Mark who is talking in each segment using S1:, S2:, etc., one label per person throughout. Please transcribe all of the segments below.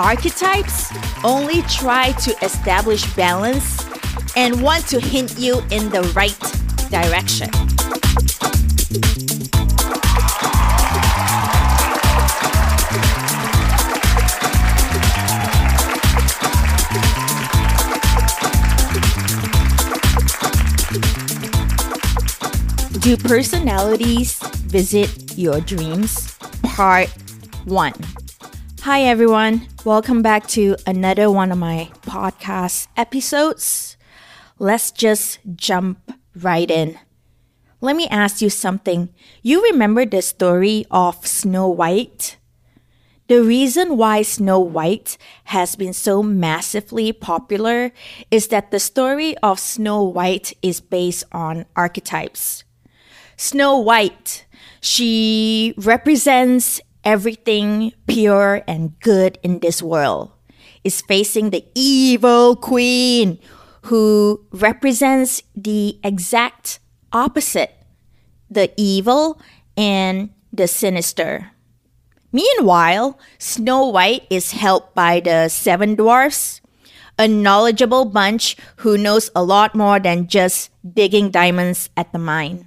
S1: Archetypes only try to establish balance and want to hint you in the right direction. Do personalities visit your dreams? Part 1. Hi, everyone. Welcome back to another one of my podcast episodes. Let's just jump right in. Let me ask you something. You remember the story of Snow White? The reason why Snow White has been so massively popular is that the story of Snow White is based on archetypes. Snow White, she represents everything pure and good in this world, is facing the evil queen who represents the exact opposite the evil and the sinister. Meanwhile, Snow White is helped by the seven dwarfs, a knowledgeable bunch who knows a lot more than just digging diamonds at the mine.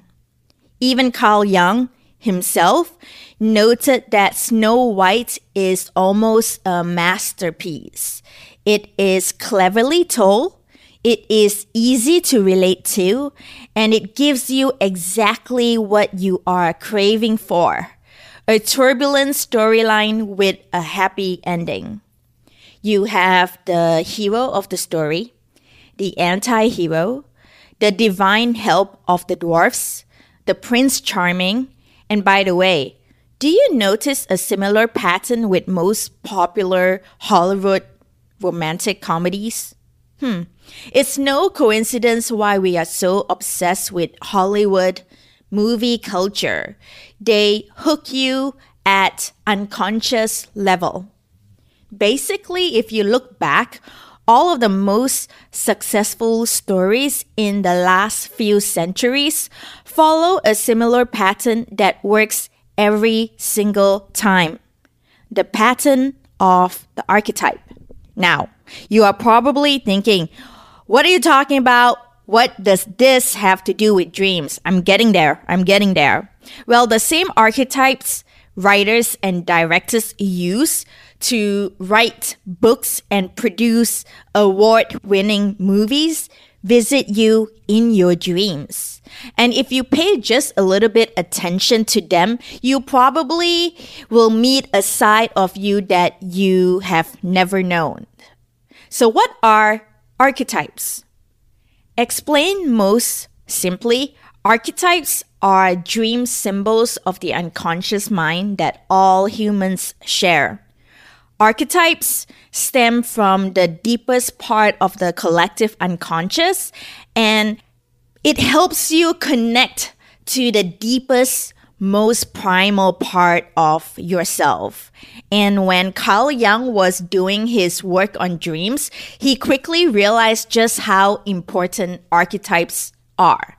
S1: Even Carl Jung himself noted that Snow White is almost a masterpiece. It is cleverly told, it is easy to relate to, and it gives you exactly what you are craving for a turbulent storyline with a happy ending. You have the hero of the story, the anti hero, the divine help of the dwarfs, the Prince Charming, and by the way, do you notice a similar pattern with most popular Hollywood romantic comedies? Hmm. It's no coincidence why we are so obsessed with Hollywood movie culture. They hook you at unconscious level. Basically, if you look back, all of the most successful stories in the last few centuries follow a similar pattern that works every single time. The pattern of the archetype. Now, you are probably thinking, what are you talking about? What does this have to do with dreams? I'm getting there. I'm getting there. Well, the same archetypes writers and directors use to write books and produce award winning movies visit you in your dreams. And if you pay just a little bit attention to them, you probably will meet a side of you that you have never known. So what are archetypes? Explain most simply, archetypes are dream symbols of the unconscious mind that all humans share. Archetypes stem from the deepest part of the collective unconscious and it helps you connect to the deepest, most primal part of yourself. And when Carl Jung was doing his work on dreams, he quickly realized just how important archetypes are.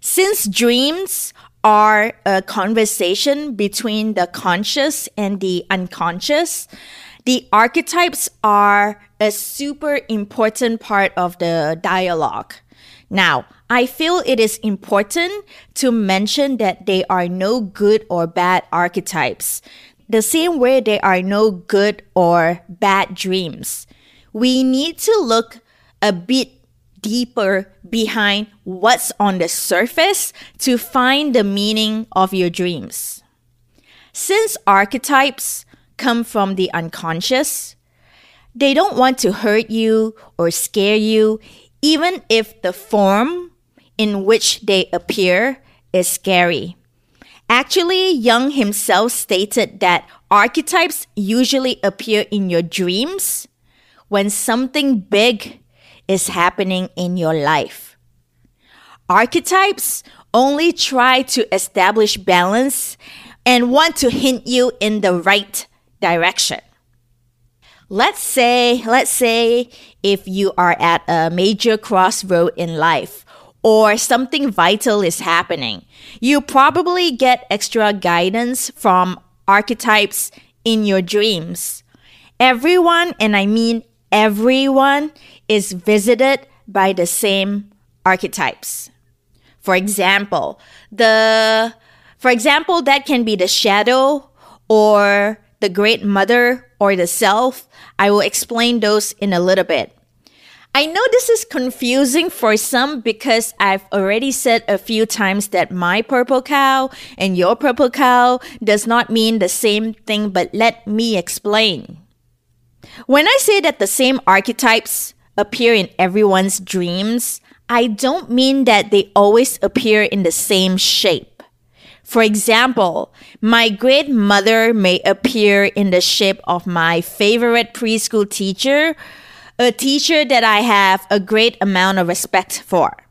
S1: Since dreams are a conversation between the conscious and the unconscious, the archetypes are a super important part of the dialogue. Now, I feel it is important to mention that they are no good or bad archetypes, the same way there are no good or bad dreams. We need to look a bit deeper behind what's on the surface to find the meaning of your dreams. Since archetypes come from the unconscious. They don't want to hurt you or scare you, even if the form in which they appear is scary. Actually, Jung himself stated that archetypes usually appear in your dreams when something big is happening in your life. Archetypes only try to establish balance and want to hint you in the right direction. Let's say, let's say if you are at a major crossroad in life or something vital is happening, you probably get extra guidance from archetypes in your dreams. everyone, and I mean everyone, is visited by the same archetypes. For example, the for example, that can be the shadow or the great mother or the self. I will explain those in a little bit. I know this is confusing for some because I've already said a few times that my purple cow and your purple cow does not mean the same thing, but let me explain. When I say that the same archetypes appear in everyone's dreams, I don't mean that they always appear in the same shape. For example, my great mother may appear in the shape of my favorite preschool teacher a teacher that I have a great amount of respect for.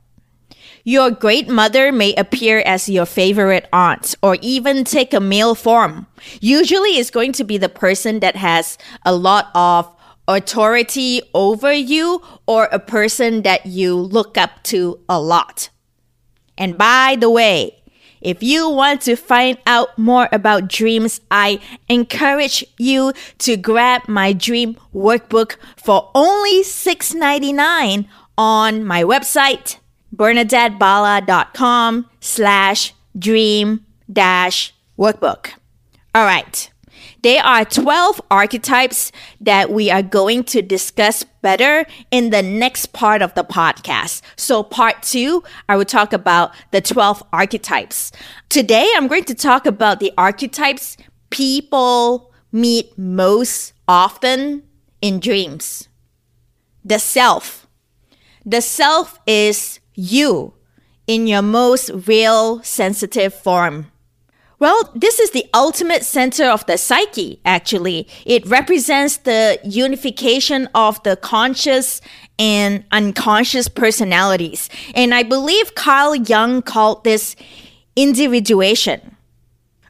S1: Your great mother may appear as your favorite aunt or even take a male form. Usually it's going to be the person that has a lot of authority over you or a person that you look up to a lot. And by the way, if you want to find out more about dreams, I encourage you to grab my dream workbook for only $6.99 on my website, bernadettebala.com slash dream dash workbook. All right. There are 12 archetypes that we are going to discuss better in the next part of the podcast. So, part two, I will talk about the 12 archetypes. Today, I'm going to talk about the archetypes people meet most often in dreams. The self. The self is you in your most real sensitive form. Well, this is the ultimate center of the psyche, actually. It represents the unification of the conscious and unconscious personalities. And I believe Carl Jung called this individuation.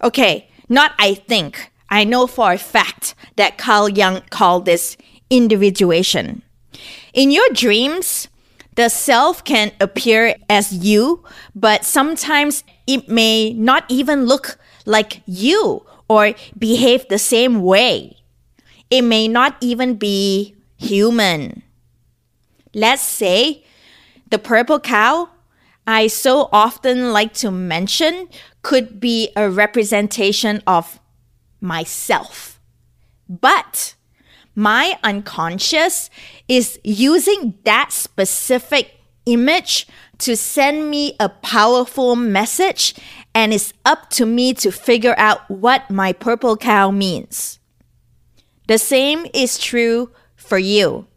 S1: Okay, not I think. I know for a fact that Carl Jung called this individuation. In your dreams, the self can appear as you, but sometimes it may not even look like you or behave the same way. It may not even be human. Let's say the purple cow I so often like to mention could be a representation of myself. But my unconscious is using that specific image to send me a powerful message, and it's up to me to figure out what my purple cow means. The same is true for you.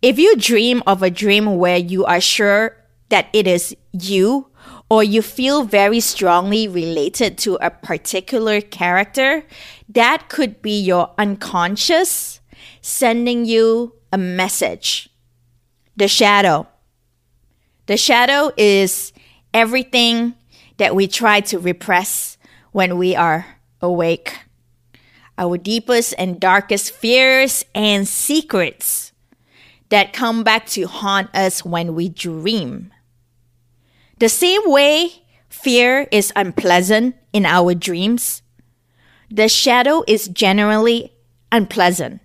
S1: If you dream of a dream where you are sure that it is you, or you feel very strongly related to a particular character, that could be your unconscious sending you a message. The shadow. The shadow is everything that we try to repress when we are awake. Our deepest and darkest fears and secrets that come back to haunt us when we dream. The same way fear is unpleasant in our dreams, the shadow is generally unpleasant.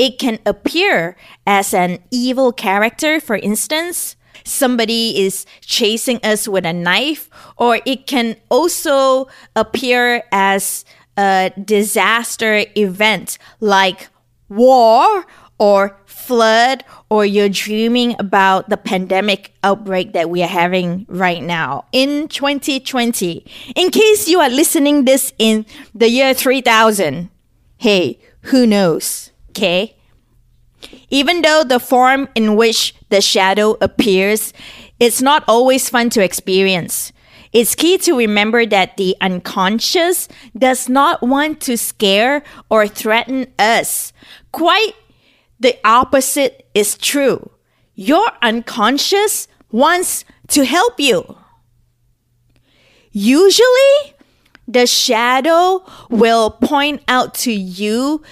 S1: It can appear as an evil character, for instance, somebody is chasing us with a knife, or it can also appear as a disaster event like war or flood, or you're dreaming about the pandemic outbreak that we are having right now in 2020. In case you are listening this in the year 3000, hey, who knows? Okay? Even though the form in which the shadow appears, it's not always fun to experience. It's key to remember that the unconscious does not want to scare or threaten us. Quite the opposite is true. Your unconscious wants to help you. Usually, the shadow will point out to you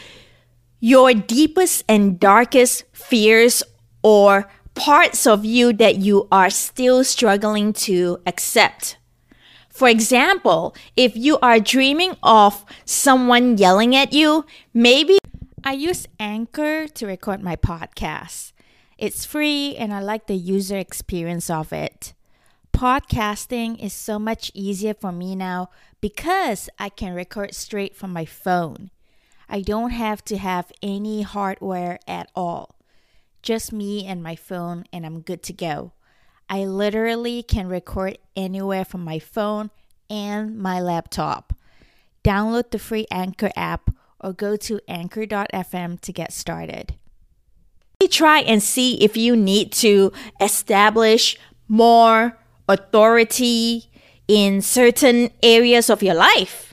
S1: your deepest and darkest fears or parts of you that you are still struggling to accept. For example, if you are dreaming of someone yelling at you, maybe I use Anchor to record my podcast. It's free and I like the user experience of it. Podcasting is so much easier for me now because I can record straight from my phone. I don't have to have any hardware at all. Just me and my phone, and I'm good to go. I literally can record anywhere from my phone and my laptop. Download the free Anchor app or go to anchor.fm to get started. Try and see if you need to establish more authority in certain areas of your life.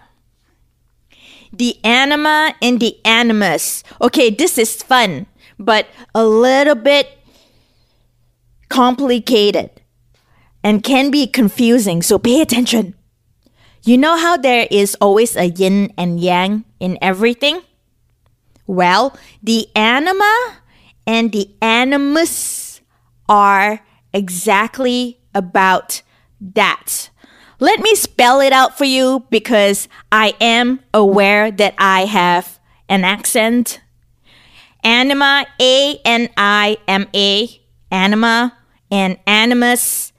S1: The anima and the animus. Okay, this is fun, but a little bit complicated and can be confusing, so pay attention. You know how there is always a yin and yang in everything? Well, the anima and the animus are exactly about that. Let me spell it out for you because I am aware that I have an accent. Anima, A N I M A, anima, and animus,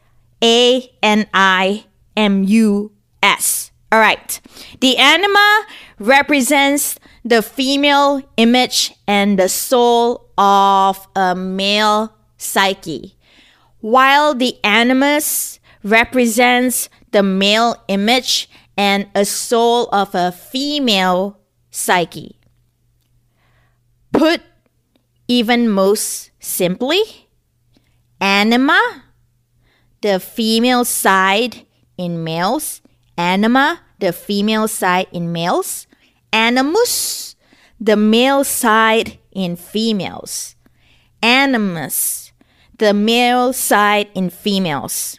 S1: A N I M U S. All right. The anima represents the female image and the soul of a male psyche, while the animus represents the male image and a soul of a female psyche. Put even most simply, anima, the female side in males, anima, the female side in males, animus, the male side in females, animus, the male side in females.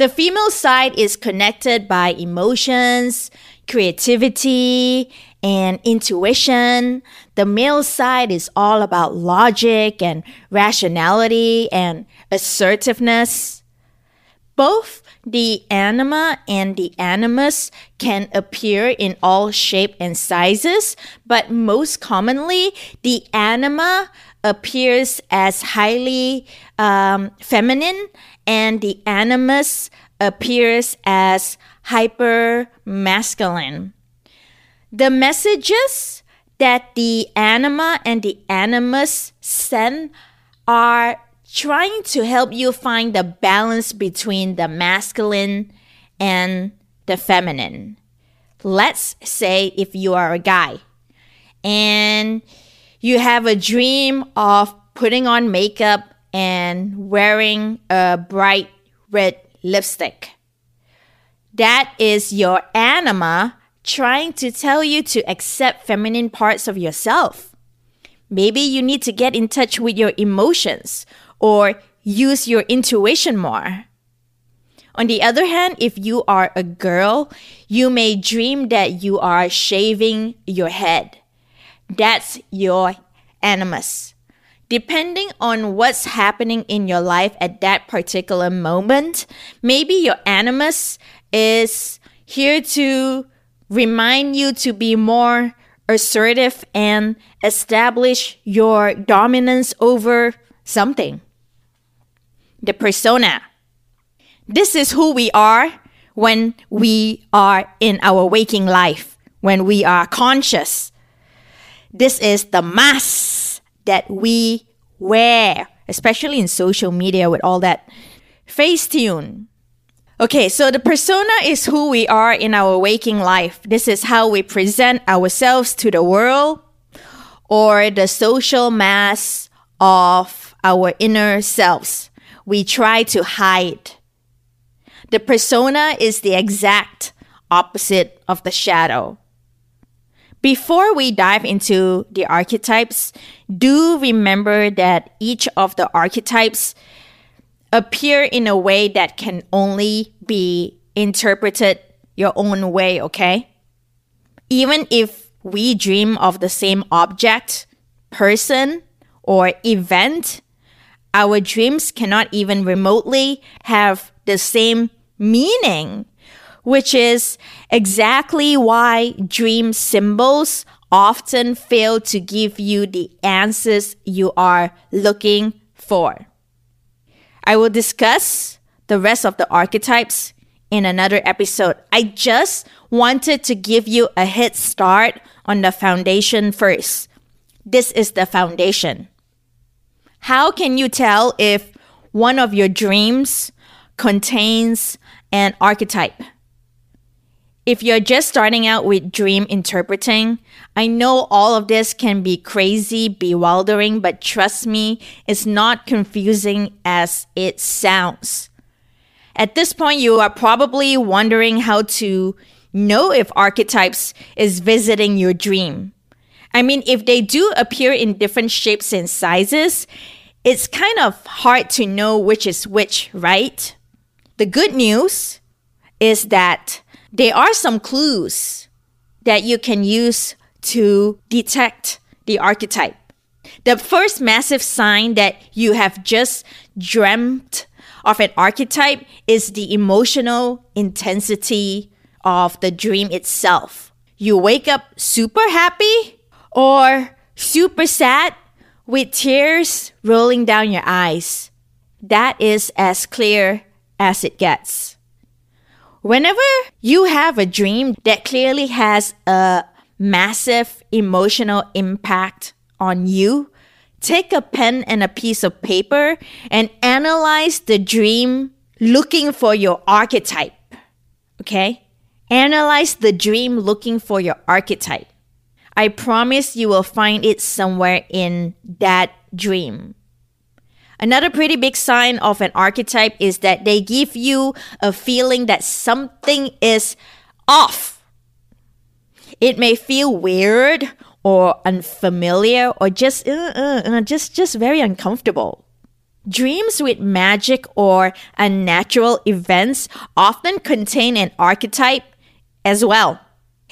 S1: The female side is connected by emotions, creativity, and intuition. The male side is all about logic and rationality and assertiveness. Both the anima and the animus can appear in all shape and sizes, but most commonly, the anima appears as highly um, feminine and the animus appears as hyper masculine. The messages that the anima and the animus send are trying to help you find the balance between the masculine and the feminine. Let's say if you are a guy and you have a dream of putting on makeup and wearing a bright red lipstick. That is your anima trying to tell you to accept feminine parts of yourself. Maybe you need to get in touch with your emotions or use your intuition more. On the other hand, if you are a girl, you may dream that you are shaving your head. That's your animus. Depending on what's happening in your life at that particular moment, maybe your animus is here to remind you to be more assertive and establish your dominance over something the persona. This is who we are when we are in our waking life, when we are conscious. This is the mask that we wear, especially in social media with all that Facetune. Okay, so the persona is who we are in our waking life. This is how we present ourselves to the world or the social mask of our inner selves we try to hide. The persona is the exact opposite of the shadow. Before we dive into the archetypes, do remember that each of the archetypes appear in a way that can only be interpreted your own way, okay? Even if we dream of the same object, person, or event, our dreams cannot even remotely have the same meaning, which is exactly why dream symbols often fail to give you the answers you are looking for. I will discuss the rest of the archetypes in another episode. I just wanted to give you a head start on the foundation first. This is the foundation. How can you tell if one of your dreams contains an archetype? If you're just starting out with dream interpreting, I know all of this can be crazy, bewildering, but trust me, it's not confusing as it sounds. At this point, you are probably wondering how to know if archetypes is visiting your dream. I mean, if they do appear in different shapes and sizes, it's kind of hard to know which is which, right? The good news is that there are some clues that you can use to detect the archetype. The first massive sign that you have just dreamt of an archetype is the emotional intensity of the dream itself. You wake up super happy or super sad with tears rolling down your eyes. That is as clear as it gets. Whenever you have a dream that clearly has a massive emotional impact on you, take a pen and a piece of paper and analyze the dream looking for your archetype. Okay? Analyze the dream looking for your archetype. I promise you will find it somewhere in that dream. Another pretty big sign of an archetype is that they give you a feeling that something is off. It may feel weird or unfamiliar or just uh, uh, uh, just just very uncomfortable. Dreams with magic or unnatural events often contain an archetype as well.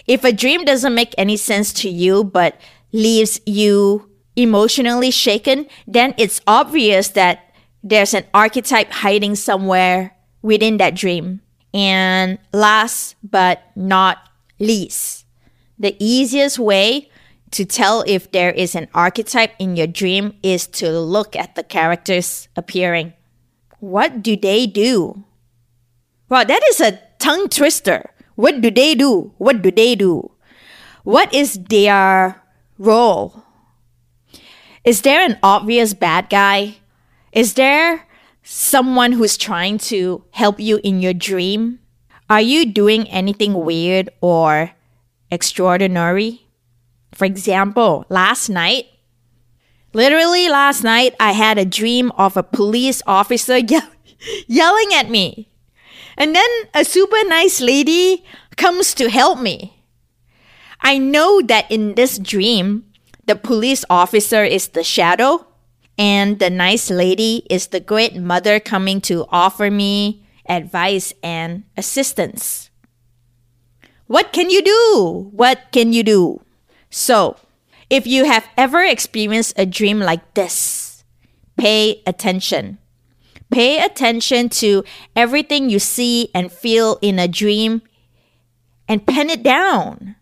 S1: If a dream doesn't make any sense to you but leaves you emotionally shaken, then it's obvious that there's an archetype hiding somewhere within that dream. And last but not least, the easiest way to tell if there is an archetype in your dream is to look at the characters appearing. What do they do? Well, that is a tongue twister. What do they do? What do they do? What is their role? Is there an obvious bad guy? Is there someone who's trying to help you in your dream? Are you doing anything weird or extraordinary? For example, last night, literally last night, I had a dream of a police officer ye- yelling at me. And then a super nice lady comes to help me. I know that in this dream, the police officer is the shadow, and the nice lady is the great mother coming to offer me advice and assistance. What can you do? What can you do? So, if you have ever experienced a dream like this, pay attention. Pay attention to everything you see and feel in a dream and pen it down.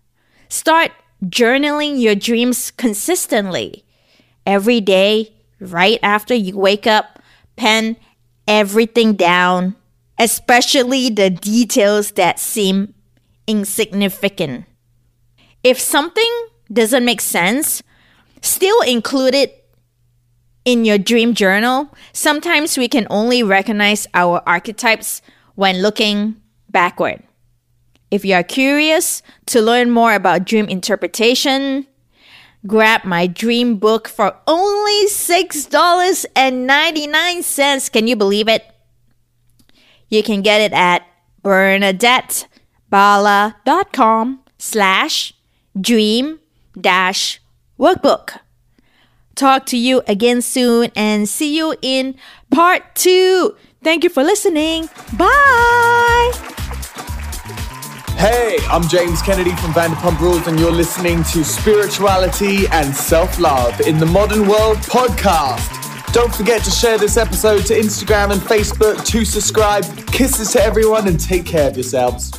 S1: Start journaling your dreams consistently. Every day, right after you wake up, pen everything down, especially the details that seem insignificant. If something doesn't make sense, still include it in your dream journal. Sometimes we can only recognize our archetypes when looking backward. If you are curious to learn more about dream interpretation, grab my dream book for only $6.99. Can you believe it? You can get it at bernadettebala.com slash dream dash workbook. Talk to you again soon and see you in part two. Thank you for listening. Bye.
S2: Hey, I'm James Kennedy from Vanderpump Rules, and you're listening to Spirituality and Self Love in the Modern World podcast. Don't forget to share this episode to Instagram and Facebook, to subscribe. Kisses to everyone, and take care of yourselves.